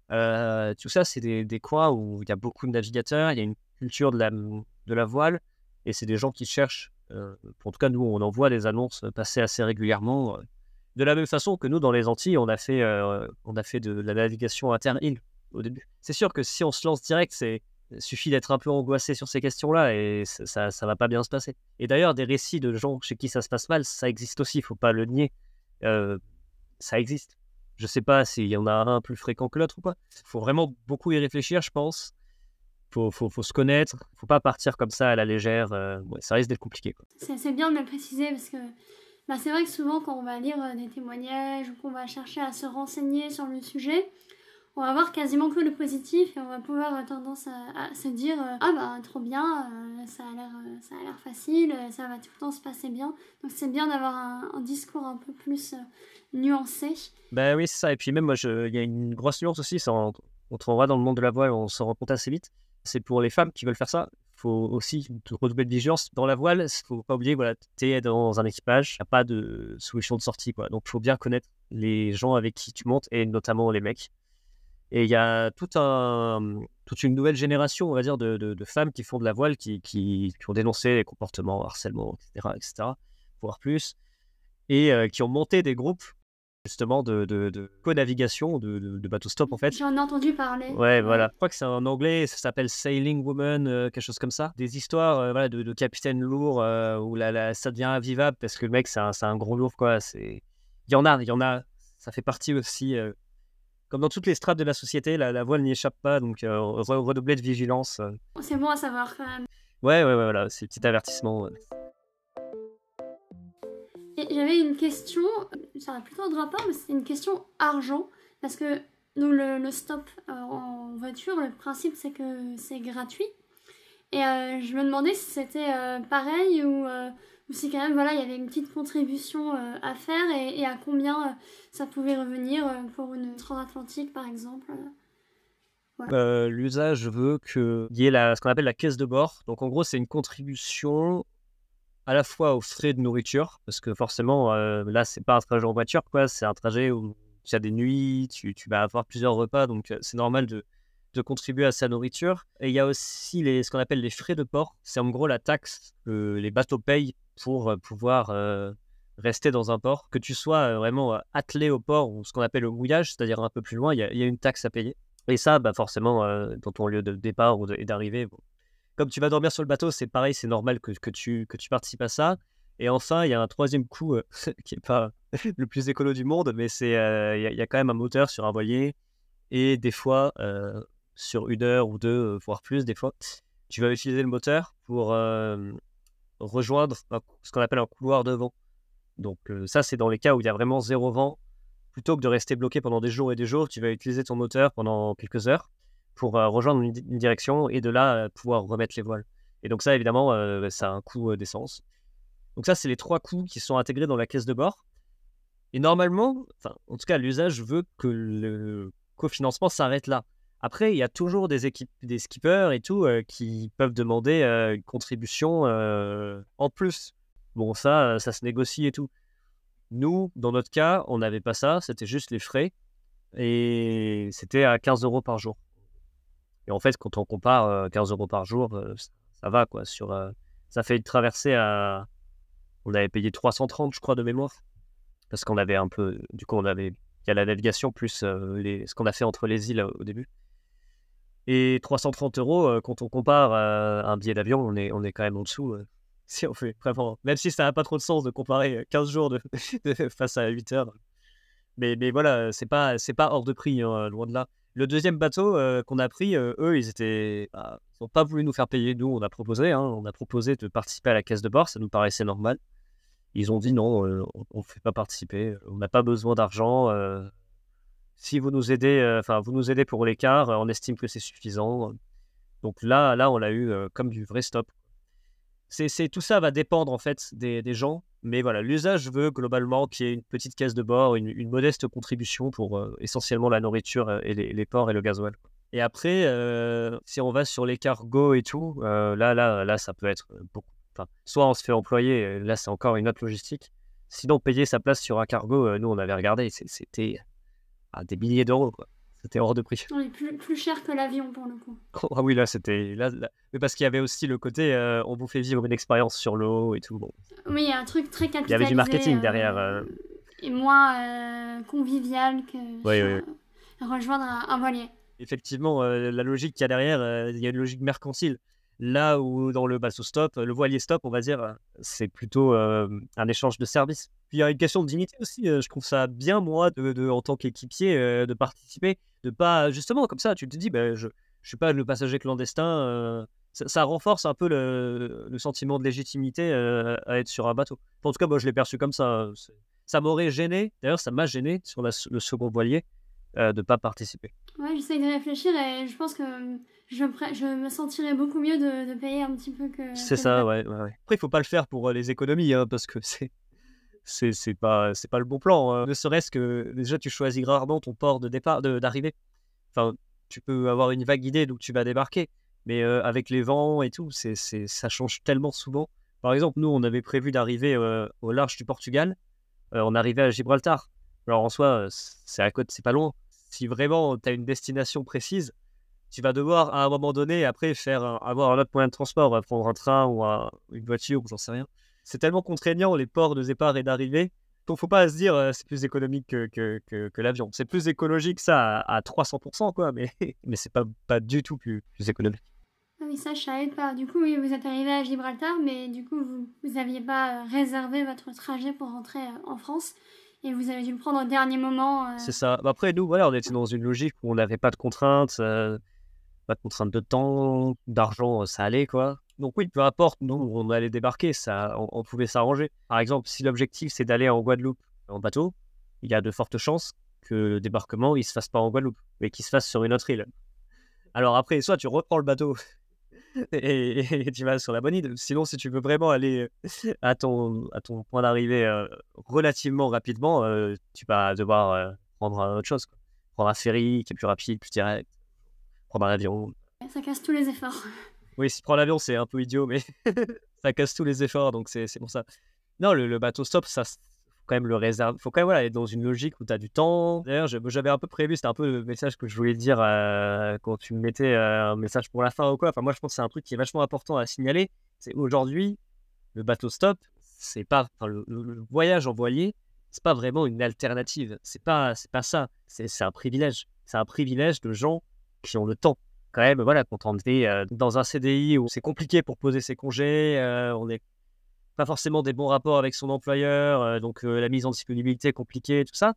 Tout ça, c'est des, des, coins où il y a beaucoup de navigateurs, il y a une culture de la, de la voile, et c'est des gens qui cherchent. en tout cas, nous, on envoie des annonces passer assez régulièrement. de la même façon que nous, dans les Antilles, on a fait, on a fait de, la navigation inter-île au début. C'est sûr que si on se lance direct, c'est suffit d'être un peu angoissé sur ces questions-là et ça, ça va pas bien se passer. Et d'ailleurs, des récits de gens chez qui ça se passe mal, ça existe aussi, il faut pas le nier. Euh, ça existe. Je sais pas s'il y en a un plus fréquent que l'autre ou pas. Il faut vraiment beaucoup y réfléchir, je pense. Faut, faut, se connaître. faut pas partir comme ça à la légère. Euh, ça risque d'être compliqué.
C'est bien de le préciser parce que bah, c'est vrai que souvent, quand on va lire euh, des témoignages ou qu'on va chercher à se renseigner sur le sujet, on va voir quasiment que le positif et on va pouvoir avoir tendance à, se dire euh, ah bah trop bien euh, ça a l'air euh, ça a l'air facile ça va tout le temps se passer bien. Donc c'est bien d'avoir un, discours un peu plus nuancé.
Ben oui c'est ça. Et puis même moi il y a une grosse nuance aussi ça, on, on va dans le monde de la voile on s'en rend compte assez vite. C'est pour les femmes qui veulent faire ça faut aussi redoubler de vigilance dans la voile. Il faut pas oublier voilà tu es dans un équipage il n'y a pas de solution de sortie quoi. Donc il faut bien connaître les gens avec qui tu montes et notamment les mecs et il y a tout un, toute une nouvelle génération, on va dire, de, de, femmes qui font de la voile, qui, qui, qui, ont dénoncé les comportements, harcèlement, etc., etc., voire plus, et euh, qui ont monté des groupes justement de, de, de co-navigation, de, de, bateau stop en fait.
J'en ai entendu parler.
Ouais, voilà. Je crois que c'est en anglais, ça s'appelle Sailing Woman, euh, quelque chose comme ça. Des histoires euh, voilà, de, capitaines lourds où la, la, ça devient invivable parce que le mec, c'est un, un, gros lourd, quoi. Il y en a, il y en a. Ça fait partie aussi comme dans toutes les strates de la société, la, voile n'y échappe pas, donc euh, redoubler de vigilance. Euh.
C'est bon à savoir quand même.
Ouais, ouais, ouais, voilà, c'est petit avertissement.
J'avais une question, ça a plutôt de rapport, mais c'est une question argent, parce que nous, le, stop euh, en voiture, le principe c'est que c'est gratuit. Et je me demandais si c'était pareil ou ou si quand même voilà il y avait une petite contribution euh, à faire et, à combien euh, ça pouvait revenir euh, pour une transatlantique par exemple
L'usage veut qu'il y ait la, ce qu'on appelle la caisse de bord. Donc en gros c'est une contribution à la fois aux frais de nourriture parce que forcément là c'est pas un trajet en voiture quoi, c'est un trajet où tu as des nuits, tu, tu vas avoir plusieurs repas donc c'est normal de de contribuer à sa nourriture. Et il y a aussi les, ce qu'on appelle les frais de port. C'est en gros la taxe que les bateaux payent pour pouvoir rester dans un port, que tu sois vraiment attelé au port ou ce qu'on appelle le mouillage, c'est-à-dire un peu plus loin, il y, a une taxe à payer. Et ça, bah forcément, dans ton lieu de départ ou d'arrivée, comme tu vas dormir sur le bateau, c'est pareil, c'est normal que, que, tu, que tu participes à ça. Et enfin, il y a un troisième coût qui n'est pas le plus écolo du monde, mais c'est il y, a quand même un moteur sur un voilier et des fois, sur une heure ou deux, voire plus, des fois, tu vas utiliser le moteur pour rejoindre ce qu'on appelle un couloir de vent. Donc ça, c'est dans les cas où il y a vraiment zéro vent. Plutôt que de rester bloqué pendant des jours et des jours, tu vas utiliser ton moteur pendant quelques heures pour rejoindre une, direction et de là pouvoir remettre les voiles. Et donc ça, évidemment, ça a un coût d'essence. Donc ça, c'est les trois coûts qui sont intégrés dans la caisse de bord. Et normalement, en tout cas, l'usage veut que le cofinancement s'arrête là. Après, il y a toujours des équipes, des skippers et tout euh, qui peuvent demander euh, une contribution euh, en plus. Bon, ça, ça se négocie et tout. Nous, dans notre cas, on n'avait pas ça, c'était juste les frais et c'était à 15 euros par jour. Et en fait, quand on compare 15 euros par jour, ça va quoi. Sur, ça fait une traversée à. On avait payé 330, je crois, de mémoire. Parce qu'on avait un peu. Du coup, on avait. Il y a la navigation plus ce qu'on a fait entre les îles au début. Et 330 euros, euh, quand on compare à un billet d'avion, on est, on est quand même en dessous. Euh, si on fait vraiment. Même si ça n'a pas trop de sens de comparer 15 jours face à 8 heures. Mais, mais voilà, c'est pas, pas hors de prix, hein, loin de là. Le deuxième bateau euh, qu'on a pris, eux, ils étaient, bah, n'ont pas voulu nous faire payer. Nous, on a proposé, hein, on a proposé de participer à la caisse de bord, ça nous paraissait normal. Ils ont dit non, on ne fait pas participer, on n'a pas besoin d'argent si vous nous aidez, euh, enfin, vous nous aidez pour l'écart, on estime que c'est suffisant. Donc là, là, on l'a eu euh, comme du vrai stop. C'est, tout ça va dépendre en fait des, gens, mais voilà, l'usage veut globalement qu'il y ait une petite caisse de bord, une, modeste contribution pour euh, essentiellement la nourriture et les, ports et le gasoil. Et après, si on va sur les cargos et tout, là, là, là, ça peut être beaucoup. soit on se fait employer, là c'est encore une autre logistique, Sinon, payer sa place sur un cargo, euh, nous, on avait regardé, c'était à des milliers d'euros. C'était hors de prix.
Oui, plus, plus cher que l'avion pour le coup.
ah oui, là, c'était. Là, Mais parce qu'il y avait aussi le côté, euh, on vous fait vivre une expérience sur l'eau et tout. Bon.
Oui, il y a un truc très capitalisé.
Il y avait du marketing derrière.
euh, Et moins euh, convivial que
Oui, oui,
rejoindre un, un voilier.
Effectivement, euh, la logique qu'il y a derrière, euh, il y a une logique mercantile. Là où dans le bateau stop, le voilier stop, on va dire, euh, c'est plutôt euh, un échange de services. Puis il y a une question de dignité aussi. euh, je trouve ça bien, moi, de, en tant qu'équipier, de participer, de pas justement comme ça. Tu te dis, ben, je, je suis pas le passager clandestin. ça, renforce un peu le, sentiment de légitimité à être sur un bateau. En tout cas, moi, je l'ai perçu comme ça. c'est- Ça m'aurait gêné. D'ailleurs, ça m'a gêné sur le second voilier euh, de pas participer.
Ouais, j'essaie de réfléchir et je pense que je, me pré- je me sentirais beaucoup mieux de, de payer un petit peu que.
C'est
que
ça, ouais, ouais, ouais. Après, il faut pas le faire pour euh, les économies, hein, parce que c'est c'est c'est pas c'est pas le bon plan. hein. Ne serait-ce que déjà tu choisis rarement ton port de départ, de- d'arrivée. Enfin, tu peux avoir une vague idée d'où tu vas débarquer, mais euh, avec les vents et tout, c'est c'est ça change tellement souvent. Par exemple, nous, on avait prévu d'arriver euh, au large du Portugal. Euh, on arrivait à Gibraltar. Alors en soi, c'est à côté, c'est pas loin. Si vraiment tu as une destination précise, tu vas devoir à un moment donné après faire avoir un autre moyen de transport, euh, prendre un train ou un- une voiture ou j'en sais rien. C'est tellement contraignant les ports de départ et d'arrivée qu'il faut pas se dire euh, c'est plus économique que, que, que- que l'avion. C'est plus écologique ça à, à 300% quoi, mais mais c'est pas pas du tout plus, plus économique.
Ah oui, ça, je savais pas. Du coup, oui, vous êtes arrivé à Gibraltar, mais du coup, vous vous aviez pas euh, réservé votre trajet pour rentrer euh, en France et vous avez dû le prendre au dernier moment. euh.
C'est ça. Bah, Après, nous, voilà, on était dans une logique où on n'avait pas de contraintes, euh, pas de contraintes de temps, d'argent, euh, ça allait, quoi. Donc oui, peu importe, nous, on allait débarquer, ça, on, on pouvait s'arranger. Par exemple, si l'objectif, c'est d'aller en Guadeloupe en bateau, il y a de fortes chances que le débarquement, il se fasse pas en Guadeloupe, mais qu'il se fasse sur une autre île. Alors après, soit tu reprends le bateau et, et tu vas sur la bonne île. Sinon, si tu veux vraiment aller à ton, à ton point d'arrivée euh, relativement rapidement, euh, tu vas devoir euh, prendre euh, autre chose. quoi. Prendre un ferry qui est plus rapide, plus direct. Prendre un avion.
Ça casse tous les efforts.
Oui, si tu prends l'avion, c'est un peu idiot, mais ça casse tous les efforts, donc c'est pour ça. Non, le, le bateau stop, ça, faut quand même le réserver. faut quand même voilà, être dans une logique où tu as du temps. D'ailleurs, j'avais un peu prévu, c'était un peu le message que je voulais dire euh, quand tu me mettais euh, un message pour la fin ou quoi. Enfin, moi, je pense que c'est un truc qui est vachement important à signaler. C'est aujourd'hui, le bateau stop, c'est pas, enfin, le, voyage en voilier, c'est pas vraiment une alternative. C'est pas, pas ça. C'est un privilège. C'est un privilège de gens qui ont le temps quand même, voilà, quand on est euh, dans un CDI où c'est compliqué pour poser ses congés, euh, on n'est pas forcément des bons rapports avec son employeur, euh, donc la mise en disponibilité est compliquée, tout ça.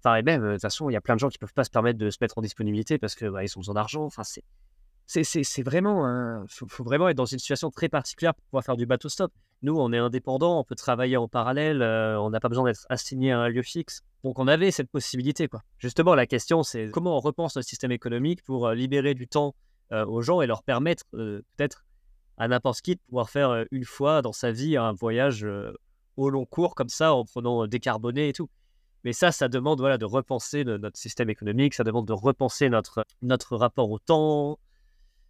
Enfin, et même, de toute façon, il y a plein de gens qui peuvent pas se permettre de se mettre en disponibilité parce que bah, ont besoin d'argent. Enfin, c'est c'est- vraiment, faut, faut vraiment être dans une situation très particulière pour pouvoir faire du bateau stop. Nous, on est indépendant, on peut travailler en parallèle, euh, on n'a pas besoin d'être assigné à un lieu fixe. Donc, on avait cette possibilité, quoi. Justement, la question, c'est comment on repense notre système économique pour euh, libérer du temps euh, aux gens et leur permettre, peut-être, à n'importe qui, de pouvoir faire une fois dans sa vie un voyage au long cours, comme ça, en prenant décarboné et tout. Mais ça, ça demande voilà, de repenser notre système économique, ça demande de repenser notre, notre rapport au temps,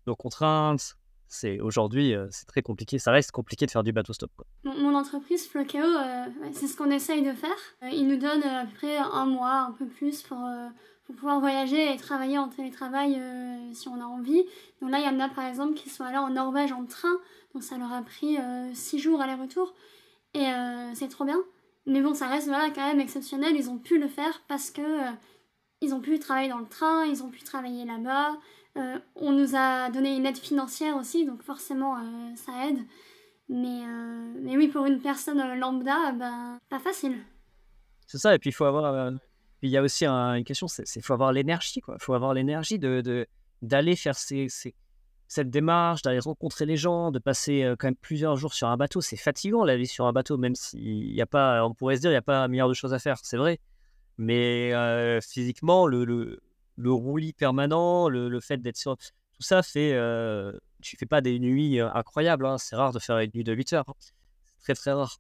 nos contraintes. C'est aujourd'hui, euh, c'est très compliqué. Ça reste compliqué de faire du bateau stop.
Mon, entreprise, Flokeo, euh, c'est ce qu'on essaye de faire. Euh, ils nous donnent à peu près un mois, un peu plus, pour, pouvoir voyager et travailler en télétravail si on a envie. Donc là, il y en a par exemple qui sont allés en Norvège en train, donc ça leur a pris six jours aller-retour. Et c'est trop bien. Mais bon, ça reste voilà, quand même exceptionnel. Ils ont pu le faire parce que ils ont pu travailler dans le train, ils ont pu travailler là-bas. Euh, on nous a donné une aide financière aussi, donc forcément euh, ça aide. Mais, euh, mais oui, pour une personne lambda, ben, pas facile.
C'est ça, et puis il faut avoir. il y a aussi un- une question, c'est faut avoir l'énergie, quoi. Il faut avoir l'énergie de, d'aller faire ces, ces- cette démarche, d'aller rencontrer les gens, de passer quand même plusieurs jours sur un bateau. C'est fatigant la vie sur un bateau, même s'il y a pas, on pourrait se dire, il n'y a pas un milliard de choses à faire, c'est vrai. Mais physiquement, le, le roulis permanent, le, le fait d'être sur. Tout ça fait. euh, tu fais pas des nuits euh, incroyables, hein. c'est rare de faire une nuit de 8 heures. hein. C'est très très rare.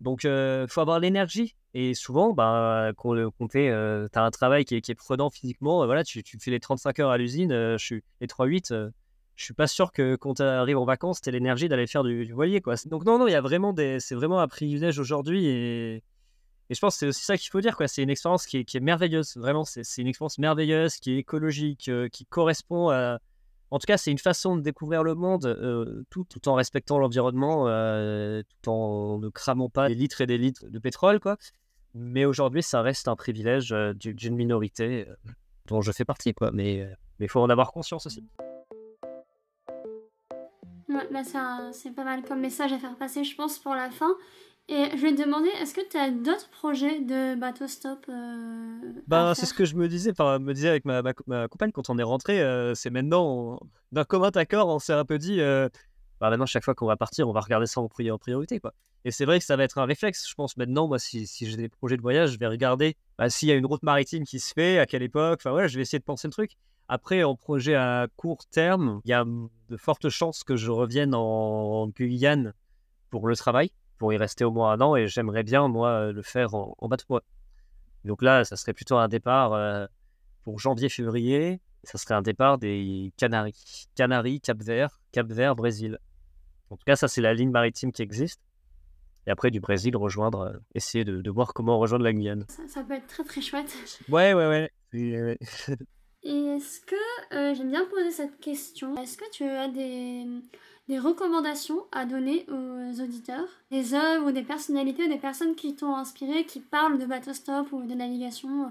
Donc, il faut avoir l'énergie. Et souvent, bah, quand, tu as un travail qui est, qui est prenant physiquement, euh, voilà, tu, tu fais les 35 heures à l'usine, euh, je suis, les 3-8, euh, je suis pas sûr que quand tu arrives en vacances, tu l'énergie d'aller faire du, du voilier. Quoi. Donc, non, non, il y a vraiment des, c'est vraiment un privilège aujourd'hui. Et, Et je pense que c'est aussi ça qu'il faut dire, quoi. C'est une expérience qui est, merveilleuse, vraiment. C'est une expérience merveilleuse, qui est écologique, euh, qui correspond à. En tout cas, c'est une façon de découvrir le monde euh, tout, tout en respectant l'environnement, euh, tout en ne cramant pas des litres et des litres de pétrole, quoi. Mais aujourd'hui, ça reste un privilège d'une minorité dont je fais partie, quoi. Mais il faut en avoir conscience aussi.
Ouais, bah c'est pas mal comme message à faire passer, je pense, pour la fin. Et je vais te demander, est-ce que tu as d'autres projets de bateau stop euh,
Bah, c'est ce que je me disais, me disais avec ma, ma, compagne quand on est rentré. Euh, c'est maintenant, d'un commun accord, on s'est un peu dit, euh, bah maintenant, chaque fois qu'on va partir, on va regarder ça en, priorité, quoi. Et c'est vrai que ça va être un réflexe, je pense. Maintenant, moi, si, si j'ai des projets de voyage, je vais regarder bah, s'il y a une route maritime qui se fait, à quelle époque. Enfin, voilà, je vais essayer de penser le truc. Après, en projet à court terme, il y a de fortes chances que je revienne en Guyane pour le travail pour y rester au moins un an et j'aimerais bien, moi, le faire en, bateau. Donc là, ça serait plutôt un départ euh, pour janvier-février. Ça serait un départ des Canaries. Canaries, Cap-Vert, Cap-Vert, Brésil. En tout cas, ça, c'est la ligne maritime qui existe. Et après, du Brésil, rejoindre, euh, essayer de, voir comment rejoindre la Guyane.
Ça, peut être très, très chouette.
Ouais, ouais, ouais.
Et est-ce que, euh, j'aime bien poser cette question, est-ce que tu as des, des recommandations à donner aux auditeurs, des œuvres ou des personnalités, des personnes qui t'ont inspiré, qui parlent de bateau stop ou de navigation, euh,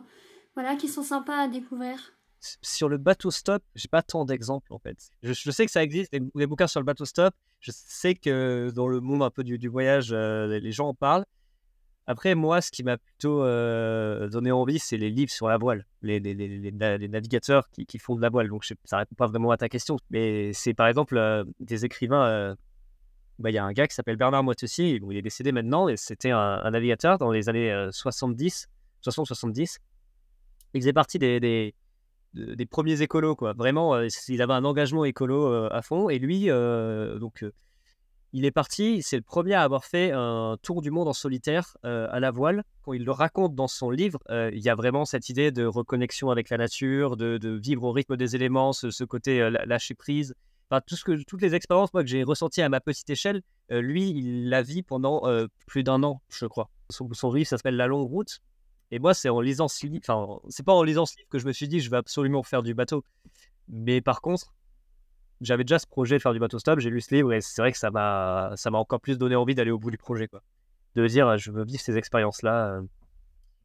voilà, qui sont sympas à découvrir
Sur le bateau stop, j'ai pas tant d'exemples en fait. Je, sais que ça existe, des, bouquins sur le bateau stop. Je sais que dans le monde un peu du, voyage, euh, les gens en parlent. Après, moi, ce qui m'a plutôt euh, donné envie, c'est les livres sur la voile, les, navigateurs qui, font de la voile. Donc, ça ça répond pas vraiment à ta question. Mais c'est par exemple euh, des écrivains. Euh, bah, il y a un gars qui s'appelle Bernard Moitessier, il est décédé maintenant, et c'était un, navigateur dans les années 70, 60-70. Il faisait partie des, premiers écolos, quoi. Vraiment, il avait un engagement écolo à fond. Et lui, donc il est parti, c'est le premier à avoir fait un tour du monde en solitaire euh, à la voile. Quand il le raconte dans son livre, euh, il y a vraiment cette idée de reconnexion avec la nature, de, vivre au rythme des éléments, ce, côté euh, lâcher prise. Enfin, tout ce que, toutes les expériences moi, que j'ai ressenties à ma petite échelle, lui, il la vit pendant plus d'un an, je crois. Son, son livre s'appelle La longue route. Et moi, c'est en lisant ce livre, enfin, c'est pas en lisant ce livre que je me suis dit, je vais absolument faire du bateau. Mais par contre, j'avais déjà ce projet de faire du bateau stop, j'ai lu ce livre et c'est vrai que ça m'a, ça m'a encore plus donné envie d'aller au bout du projet, quoi. De dire, je veux vivre ces expériences-là. Euh.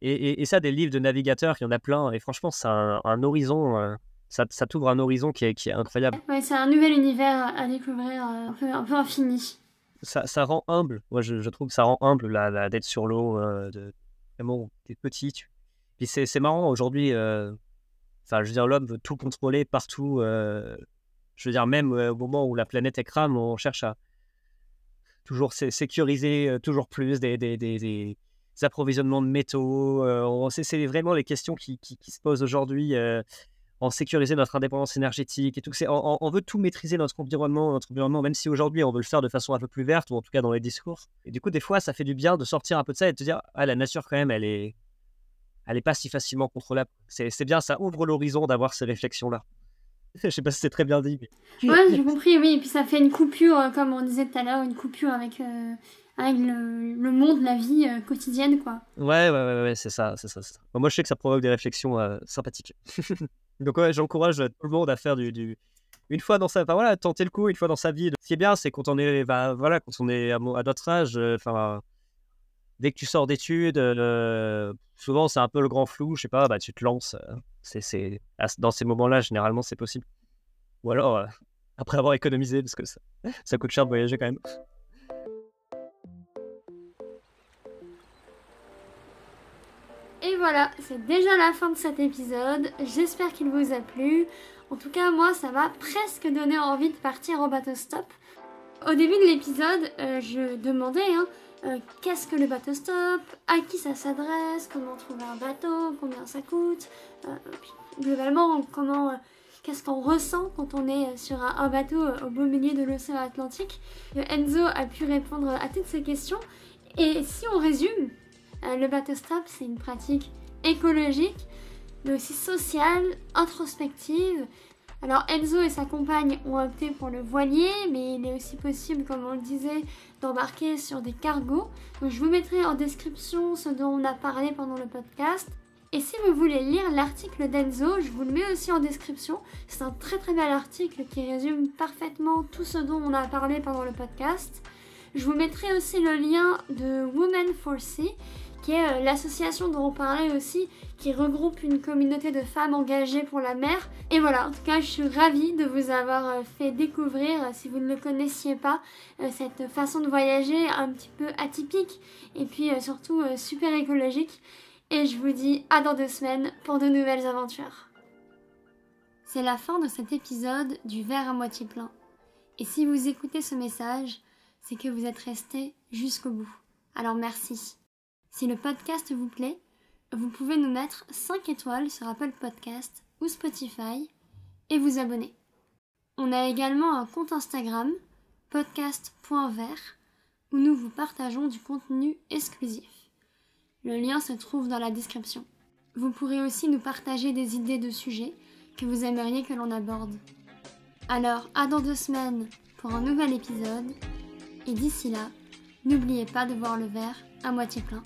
Et, et, ça, des livres de navigateurs, il y en a plein. Et franchement, c'est un, horizon, euh, ça, ça t'ouvre un horizon qui est, qui est incroyable.
Ouais, c'est un nouvel univers à découvrir, euh, un, peu, un, peu, infini.
Ça, ça rend humble. Moi, je, je, trouve que ça rend humble la d'être sur l'eau, de vraiment, t'es petit. Tu... Puis c'est, c'est marrant aujourd'hui. Enfin, je veux dire, l'homme veut tout contrôler partout. Je veux dire, même euh, au moment où la planète est crame, on cherche à toujours sécuriser euh, toujours plus des, approvisionnements de métaux. Euh, c'est vraiment les questions qui, se posent aujourd'hui. en sécuriser notre indépendance énergétique et tout. On, veut tout maîtriser notre environnement, notre environnement, même si aujourd'hui on veut le faire de façon un peu plus verte ou en tout cas dans les discours. Et du coup, des fois, ça fait du bien de sortir un peu de ça et de te dire, ah, la nature quand même, elle est, elle est pas si facilement contrôlable. C'est bien, ça ouvre l'horizon d'avoir ces réflexions-là. Je sais pas si c'est très bien dit.
Mais... Ouais, j'ai compris, oui. Et puis ça fait une coupure, euh, comme on disait tout à l'heure, une coupure avec, euh, avec le, monde, la vie euh, quotidienne, quoi.
Ouais, ouais, ouais, ouais c'est ça, c'est ça, moi, je sais que ça provoque des réflexions sympathiques. Donc, ouais, j'encourage tout le monde à faire du, du... Une fois dans sa... Enfin, voilà, tenter le coup une fois dans sa vie. Ce qui est bien, c'est quand on est, bah, voilà, quand on est à, à notre âge, enfin dès que tu sors d'études, euh, souvent c'est un peu le grand flou, je sais pas, bah, tu te lances. Euh, dans ces moments-là, généralement, c'est possible. Ou alors, euh, après avoir économisé, parce que ça, coûte cher de voyager quand même.
Et voilà, c'est déjà la fin de cet épisode. J'espère qu'il vous a plu. En tout cas, moi, ça m'a presque donné envie de partir en bateau stop. Au début de l'épisode, je demandais, hein, euh, qu'est-ce que le bateau stop, à qui ça s'adresse, comment trouver un bateau, combien ça coûte, euh, globalement comment, euh, qu'est-ce qu'on ressent quand on est sur un, bateau au beau milieu de l'océan Atlantique? Enzo a pu répondre à toutes ces questions. Et si on résume, le bateau stop c'est une pratique écologique mais aussi sociale, introspective, Alors Enzo et sa compagne ont opté pour le voilier, mais il est aussi possible, comme on le disait, embarquer sur des cargos. Je vous mettrai en description ce dont on a parlé pendant le podcast. Et si vous voulez lire l'article d'Enzo, je vous le mets aussi en description. C'est un très très bel article qui résume parfaitement tout ce dont on a parlé pendant le podcast. Je vous mettrai aussi le lien de Woman N4C, qui est euh, l'association dont on parlait aussi, qui regroupe une communauté de femmes engagées pour la mer. Et voilà, en tout cas, je suis ravie de vous avoir euh, fait découvrir, euh, si vous ne le connaissiez pas, cette façon de voyager un petit peu atypique et puis surtout super écologique. Et je vous dis à dans deux semaines pour de nouvelles aventures. C'est la fin de cet épisode du verre à moitié plein. Et si vous écoutez ce message, c'est que vous êtes resté jusqu'au bout. Alors merci. Si le podcast vous plaît, vous pouvez nous mettre 5 étoiles sur Apple Podcast ou Spotify et vous abonner. On a également un compte Instagram, podcast.vert, où nous vous partageons du contenu exclusif. Le lien se trouve dans la description. Vous pourrez aussi nous partager des idées de sujets que vous aimeriez que l'on aborde. Alors, à dans deux semaines pour un nouvel épisode, et d'ici là, n'oubliez pas de voir le verre à moitié plein.